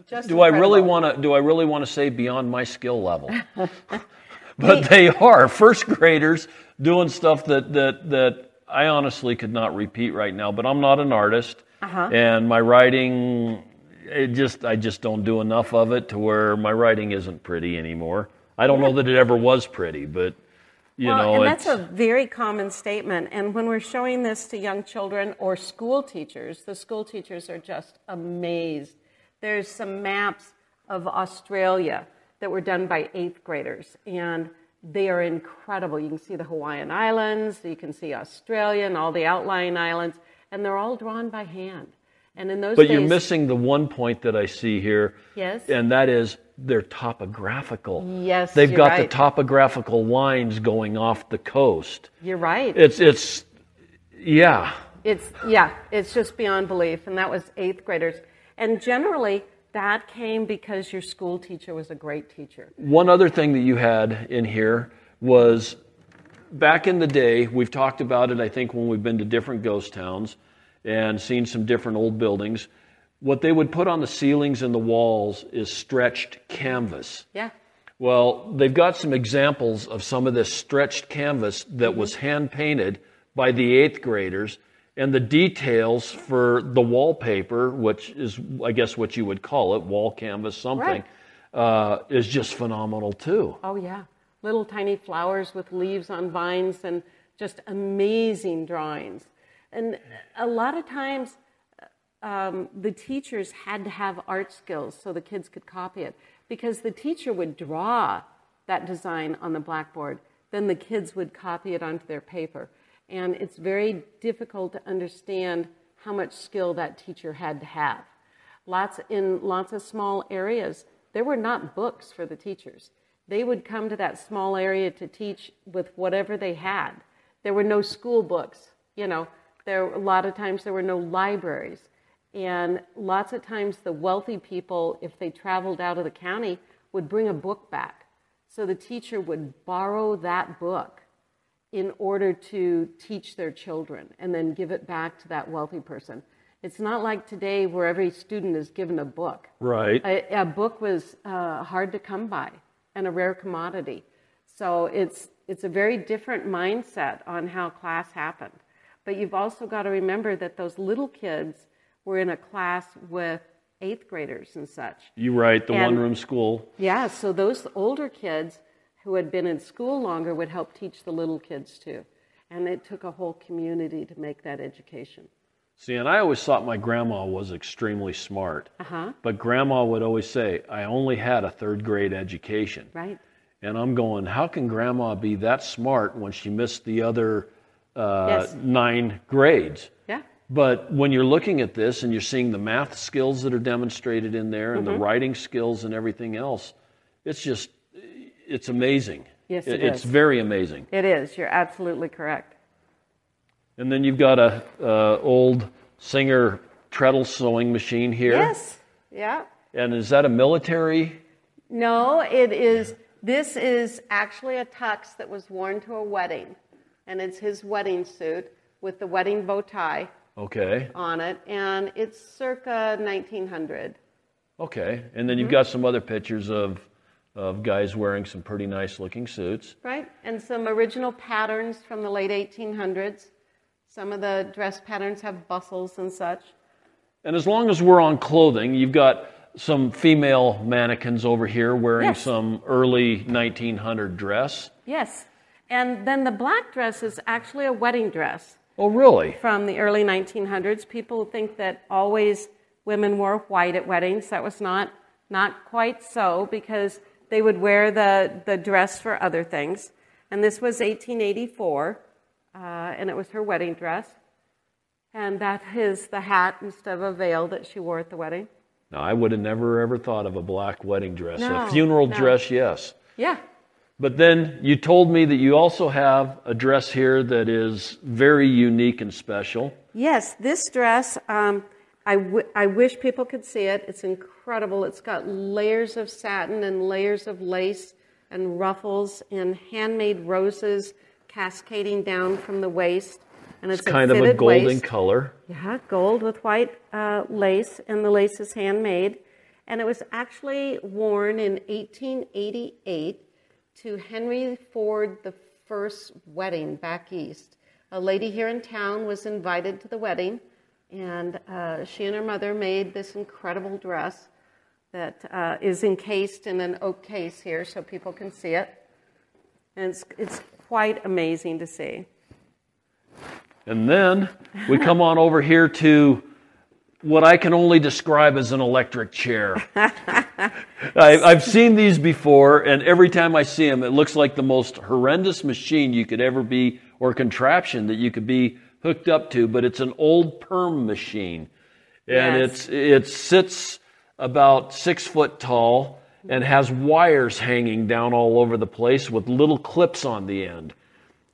Just Do I really want to? Do I really want to say beyond my skill level? but they are first graders doing stuff that that that I honestly could not repeat right now. But I'm not an artist, Uh-huh. and my writing, it just I just don't do enough of it to where my writing isn't pretty anymore. I don't know that it ever was pretty, but you well, know, and that's a very common statement. And when we're showing this to young children or school teachers, the school teachers are just amazed. There's some maps of Australia that were done by eighth graders, and they are incredible. You can see the Hawaiian Islands, you can see Australia and all the outlying islands, and they're all drawn by hand. And in those But days, you're missing the one point that I see here. Yes. And that is they're topographical. Yes, They've got the topographical lines going off the coast. you're right. It's it's yeah. It's yeah, it's just beyond belief, and that was eighth graders. And generally, that came because your school teacher was a great teacher. One other thing that you had in here was back in the day, we've talked about it, I think, when we've been to different ghost towns and seen some different old buildings. What they would put on the ceilings and the walls is stretched canvas. Yeah, Well, they've got some examples of some of this stretched canvas that was hand painted by the eighth graders, and the details for the wallpaper, which is, I guess, what you would call it, wall canvas something, uh, is just phenomenal too. oh yeah, little tiny flowers with leaves on vines, and just amazing drawings. And a lot of times, um, the teachers had to have art skills so the kids could copy it because the teacher would draw that design on the blackboard, then the kids would copy it onto their paper. And it's very difficult to understand how much skill that teacher had to have. Lots in lots of small areas, there were not books for the teachers. They would come to that small area to teach with whatever they had. There were no school books, you know. There a lot of times there were no libraries. And lots of times the wealthy people, if they traveled out of the county, would bring a book back. So the teacher would borrow that book in order to teach their children and then give it back to that wealthy person. It's not like today where every student is given a book. Right. A, a book was uh, hard to come by and a rare commodity. So it's it's a very different mindset on how class happened. But you've also got to remember that those little kids were in a class with eighth graders and such. You right, the And- one room school. Yeah, so those older kids who had been in school longer would help teach the little kids too. And it took a whole community to make that education. See, and I always thought my grandma was extremely smart. Uh-huh. But grandma would always say, I only had a third grade education. Right? And I'm going, how can grandma be that smart when she missed the other uh, Yes. nine grades? But when you're looking at this and you're seeing the math skills that are demonstrated in there and the Mm-hmm. writing skills and everything else, it's just, it's amazing. Yes, it it's is. very amazing. It is. You're absolutely correct. And then you've got a uh, old Singer treadle sewing machine here. Yes. Yeah. And is that a military? No, it is. This is actually a tux that was worn to a wedding, and it's his wedding suit with the wedding bow tie Okay. on it, and it's circa 1900. Okay. And then you've Mm-hmm. got some other pictures of of guys wearing some pretty nice looking suits. Right, and some original patterns from the late 1800s. Some of the dress patterns have bustles and such. And as long as we're on clothing, you've got some female mannequins over here wearing Yes. some early 1900 dress. Yes, and then the black dress is actually a wedding dress Oh, really? from the early 1900s. People think that always women wore white at weddings. That was not not quite so because they would wear the, the dress for other things. And this was 1884, uh, and it was her wedding dress. And that is the hat instead of a veil that she wore at the wedding. Now, I would have never ever thought of a black wedding dress. No, a funeral no. dress, yes. Yeah, But then you told me that you also have a dress here that is very unique and special. Yes, this dress, um, I, w- I wish people could see it. It's incredible. It's got layers of satin and layers of lace and ruffles and handmade roses cascading down from the waist. And it's, It's kind of a golden waist. color. Yeah, gold with white uh, lace, and the lace is handmade. And it was actually worn in 1888 to Henry Ford the First's wedding back east. A lady here in town was invited to the wedding, and uh, she and her mother made this incredible dress that uh, is encased in an oak case here so people can see it. And it's, it's quite amazing to see. And then we come on over here to what I can only describe as an electric chair. I, I've seen these before, and every time I see them, it looks like the most horrendous machine you could ever be, or contraption that you could be hooked up to. But it's an old perm machine, and Yes. it's it sits about six foot tall and has wires hanging down all over the place with little clips on the end.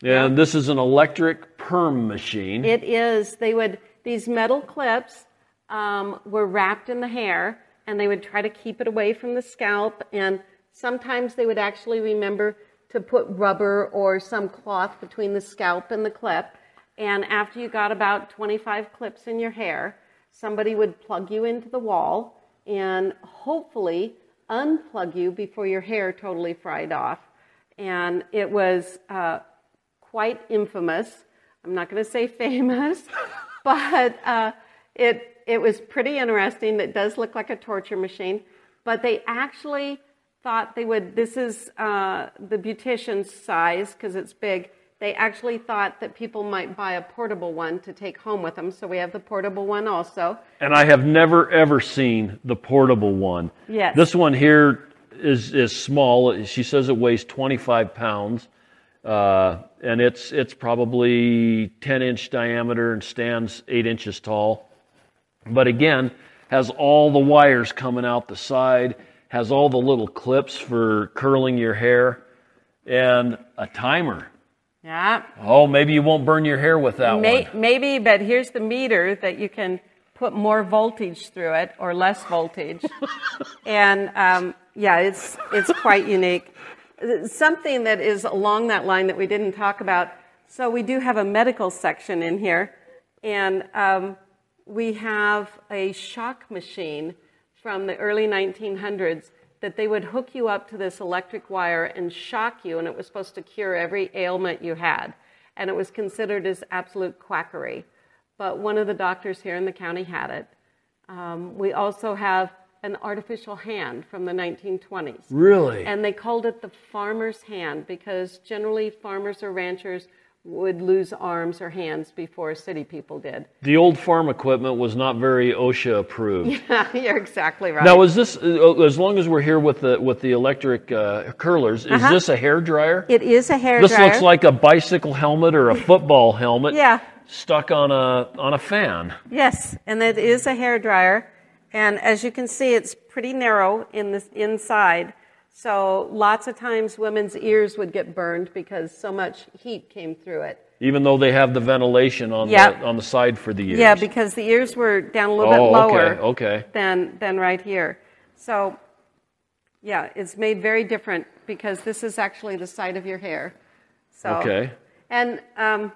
And this is an electric perm machine. It is. They would these metal clips um, were wrapped in the hair, and they would try to keep it away from the scalp. And sometimes they would actually remember to put rubber or some cloth between the scalp and the clip. And after you got about 25 clips in your hair, somebody would plug you into the wall and hopefully unplug you before your hair totally fried off. And it was uh, quite infamous. I'm not going to say famous, but uh, it it was pretty interesting. It does look like a torture machine, but they actually thought they would. This is uh, the beautician's size because it's big. They actually thought that people might buy a portable one to take home with them. So we have the portable one also. And I have never ever seen the portable one. Yes. This one here is is small. She says it weighs 25 pounds, uh, and it's it's probably 10 inch diameter and stands eight inches tall. But again, has all the wires coming out the side, has all the little clips for curling your hair, and a timer. Yeah. Oh, maybe you won't burn your hair with that May, one. maybe, but here's the meter that you can put more voltage through it or less voltage. and um, yeah, it's, it's quite unique. Something that is along that line that we didn't talk about. So we do have a medical section in here, and um, we have a shock machine from the early 1900s that they would hook you up to this electric wire and shock you, and it was supposed to cure every ailment you had. And it was considered as absolute quackery. But one of the doctors here in the county had it. Um, we also have an artificial hand from the 1920s. Really? And they called it the farmer's hand because generally farmers or ranchers would lose arms or hands before city people did. the old farm equipment was not very OSHA approved. Yeah, you're exactly right. Now, is this uh, as long as we're here with the with the electric uh, curlers? Is Uh-huh. this a hair dryer? it is a hair This dryer. looks like a bicycle helmet or a football helmet. Yeah. Stuck on a on a fan. Yes, and it is a hair dryer. And as you can see, it's pretty narrow in the inside. So lots of times women's ears would get burned because so much heat came through it. Even though they have the ventilation on Yeah. the on the side for the ears. Yeah, because the ears were down a little Oh, bit lower okay. okay. than than right here. So yeah, it's made very different because this is actually the side of your hair. So Okay. and um,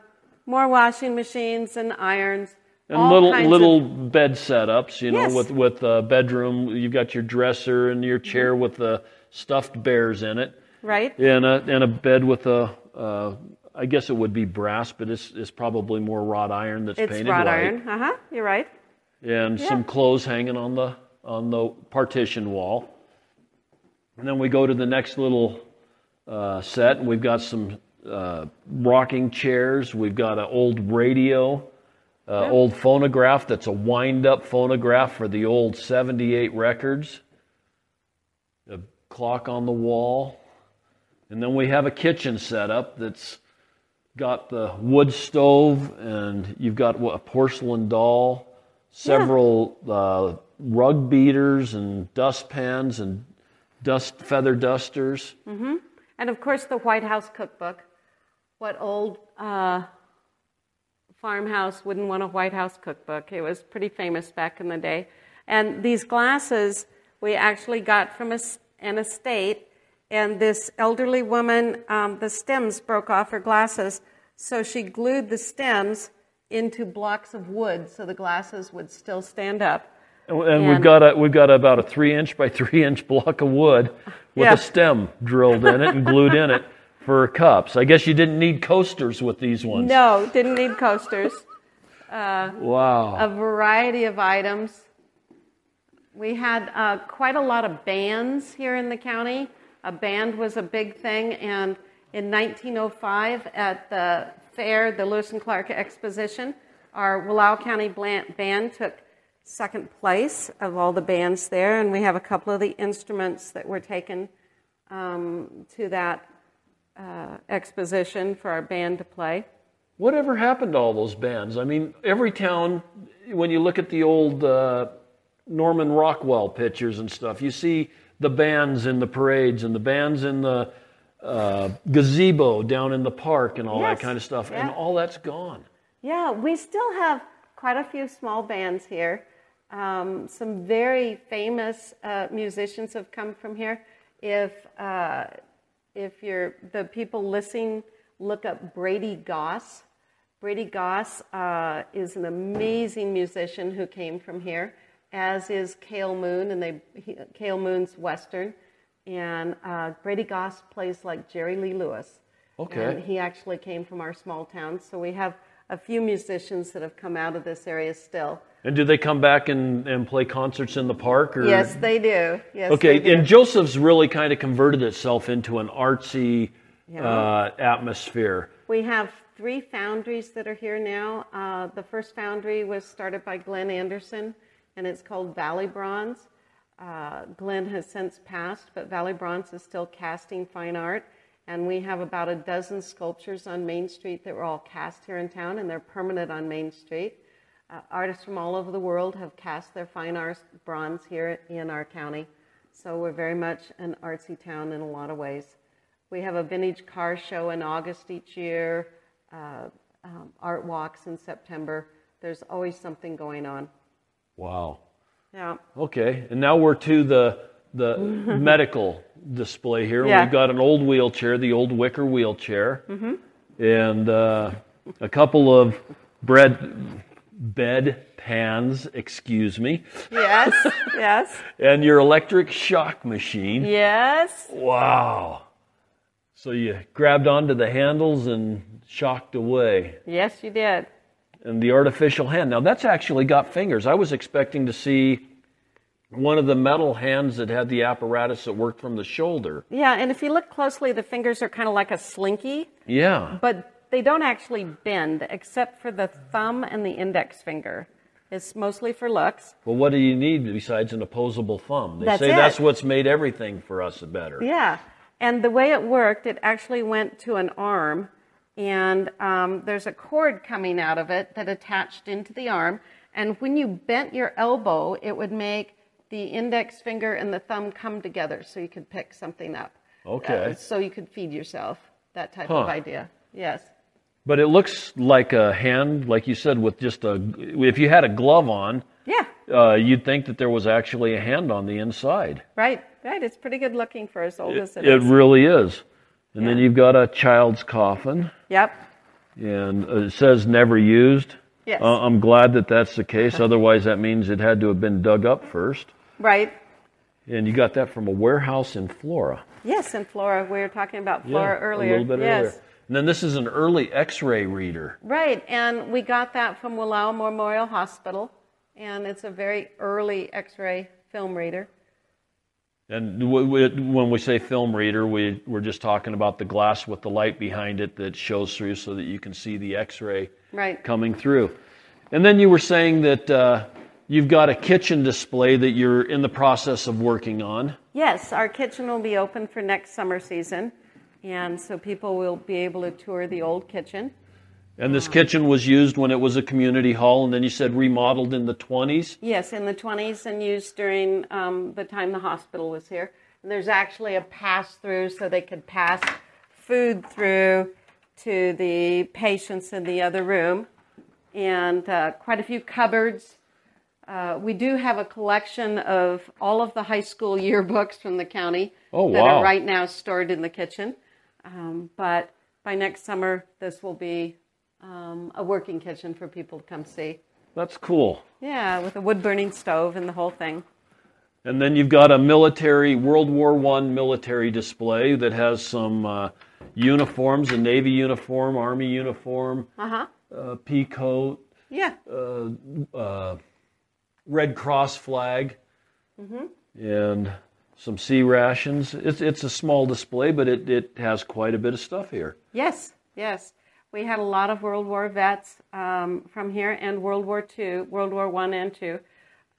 more washing machines and irons. And all little little of- bed setups, you know, Yes. with with a bedroom. You've got your dresser and your chair with the stuffed bears in it, right. and a and a bed with a. Uh, I guess it would be brass, but it's, it's probably more wrought iron that's painted. It's painted wrought white. iron. Uh huh. You're right. and Yeah. some clothes hanging on the on the partition wall. And then we go to the next little uh, set, and we've got some uh, rocking chairs. We've got an old radio, uh, old phonograph that's a wind-up phonograph for the old '78 records. Clock on the wall, and then we have a kitchen setup that's got the wood stove, and you've got what, a porcelain doll, several uh, rug beaters, and dustpans, and dust feather dusters. Mm-hmm. And of course, the White House cookbook. What old uh, farmhouse wouldn't want a White House cookbook? It was pretty famous back in the day. And these glasses we actually got from a an estate. And this elderly woman, um, the stems broke off her glasses, so she glued the stems into blocks of wood so the glasses would still stand up. And, and we've got a we've got about a three inch by three inch block of wood with Yeah. a stem drilled in it and glued in it for cups. I guess you didn't need coasters with these ones. No, didn't need coasters. Wow. a variety of items. We had uh, quite a lot of bands here in the county. A band was a big thing, and in 1905 at the fair, the Lewis and Clark Exposition, our Wallowa County band took second place of all the bands there, and we have a couple of the instruments that were taken um, to that uh, exposition for our band to play. Whatever happened to all those bands? I mean, every town, when you look at the old uh, Norman Rockwell pictures and stuff, you see the bands in the parades and the bands in the uh, gazebo down in the park and all Yes, that kind of stuff, and all that's gone. Yeah, we still have quite a few small bands here. Um, some very famous uh, musicians have come from here. If uh, if you're the people listening, look up Brady Goss. Brady Goss uh, is an amazing musician who came from here, as is Cale Moon, and they he, Cale Moon's Western, and uh, Brady Goss plays like Jerry Lee Lewis. Okay. And he actually came from our small town, so we have a few musicians that have come out of this area still. And do they come back and, and play concerts in the park? Or? Yes, they do. Yes. Okay, do. and Joseph's really kind of converted itself into an artsy Yeah. uh, atmosphere. We have three foundries that are here now. Uh, the first foundry was started by Glenn Anderson, and it's called Valley Bronze. Uh, Glenn has since passed, but Valley Bronze is still casting fine art. And we have about a dozen sculptures on Main Street that were all cast here in town, and they're permanent on Main Street. Uh, artists from all over the world have cast their fine art bronze here in our county. So we're very much an artsy town in a lot of ways. We have a vintage car show in August each year, uh, um, art walks in September. There's always something going on. Wow. Yeah. Okay, and now we're to the the medical display here. Yeah. We've got an old wheelchair, the old wicker wheelchair, Mm-hmm. and uh, a couple of bread bed pans, excuse me, Yes, yes, and your electric shock machine. yes. Wow. So you grabbed onto the handles and shocked away. Yes, you did. And the artificial hand. Now that's actually got fingers. I was expecting to see one of the metal hands that had the apparatus that worked from the shoulder. Yeah, and if you look closely, the fingers are kind of like a slinky, Yeah. but they don't actually bend except for the thumb and the index finger. It's mostly for looks. Well, what do you need besides an opposable thumb? They That's say it. that's what's made everything for us better. Yeah, and the way it worked, it actually went to an arm, and um, there's a cord coming out of it that attached into the arm. And when you bent your elbow, it would make the index finger and the thumb come together so you could pick something up. Okay. Uh, so you could feed yourself, that type Huh. of idea. Yes. But it looks like a hand, like you said, with just a. If you had a glove on, Yeah, uh, you'd think that there was actually a hand on the inside. right, right. It's pretty good looking for as old as it It is. really is. And then you've got a child's coffin, Yep. and it says never used. Yes. Uh, I'm glad that that's the case. Otherwise, that means it had to have been dug up first. Right. And you got that from a warehouse in Flora. Yes, in Flora. We were talking about Flora Yeah, earlier. A little bit yes. earlier. And then this is an early X-ray reader. Right, and we got that from Wallowa Memorial Hospital, and it's a very early X-ray film reader. And when we say film reader, we, we're just talking about the glass with the light behind it that shows through so that you can see the X-ray Right. coming through. And then you were saying that uh, you've got a kitchen display that you're in the process of working on. Yes, our kitchen will be open for next summer season, and so people will be able to tour the old kitchen. And this kitchen was used when it was a community hall, and then you said remodeled in the 20s. Yes, in the 20s and used during um, the time the hospital was here. And there's actually a pass through so they could pass food through to the patients in the other room, and uh, quite a few cupboards. Uh, we do have a collection of all of the high school yearbooks from the county Oh, that are right now stored in the kitchen. Um, but by next summer, this will be um, a working kitchen for people to come see. That's cool. Yeah, with a wood burning stove and the whole thing. And then you've got a military, World War One military display that has some uh, uniforms, a Navy uniform, Army uniform, Uh huh. uh, pea coat, Yeah. uh, Red Cross flag, and some sea rations. It's, it's a small display, but it, it has quite a bit of stuff here. Yes. Yes. We had a lot of World War vets um, from here, and World War II, World War One and Two,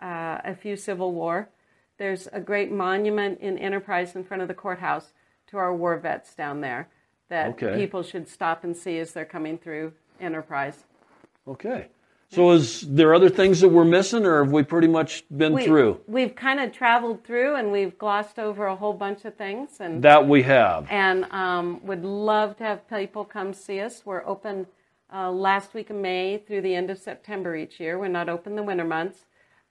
uh, a few Civil War. There's a great monument in Enterprise in front of the courthouse to our war vets down there that Okay. people should stop and see as they're coming through Enterprise. Okay. So is there other things that we're missing, or have we pretty much been We, through? We've kind of traveled through, and we've glossed over a whole bunch of things, and That we have. and um, would love to have people come see us. We're open uh, last week of May through the end of September each year. We're not open the winter months,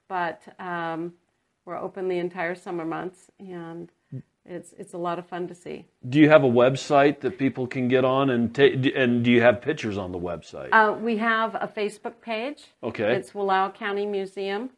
but um, we're open the entire summer months, and it's it's a lot of fun to see. Do you have a website that people can get on and ta- and do you have pictures on the website? Uh, we have a Facebook page. Okay. It's Wallowa County Museum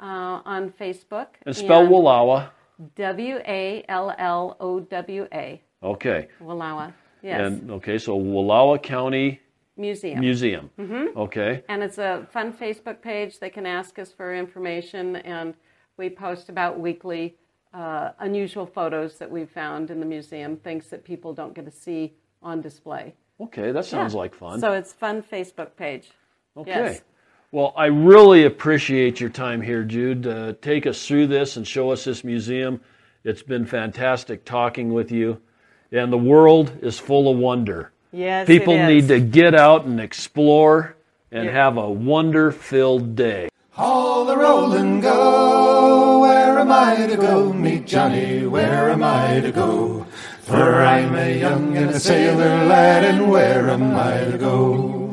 uh, on Facebook. and spell Wallowa. W A L L O W A. Okay. Wallowa. Yes. And okay, so Wallowa County Museum. Museum. Mm-hmm. Okay. And it's a fun Facebook page. They can ask us for information, and we post about weekly uh, unusual photos that we've found in the museum, things that people don't get to see on display. Okay, that sounds Yeah. like fun. So it's fun Facebook page. okay. yes. Well, I really appreciate your time here, Jude. Uh, take us through this and show us this museum. It's been fantastic talking with you, and the world is full of wonder. Yes, People it is. need to get out and explore and Yeah. have a wonder-filled day. All the roll and go. Where am I to go? Meet Johnny. Where am I to go? For I'm a young and a sailor lad, and where am I to go?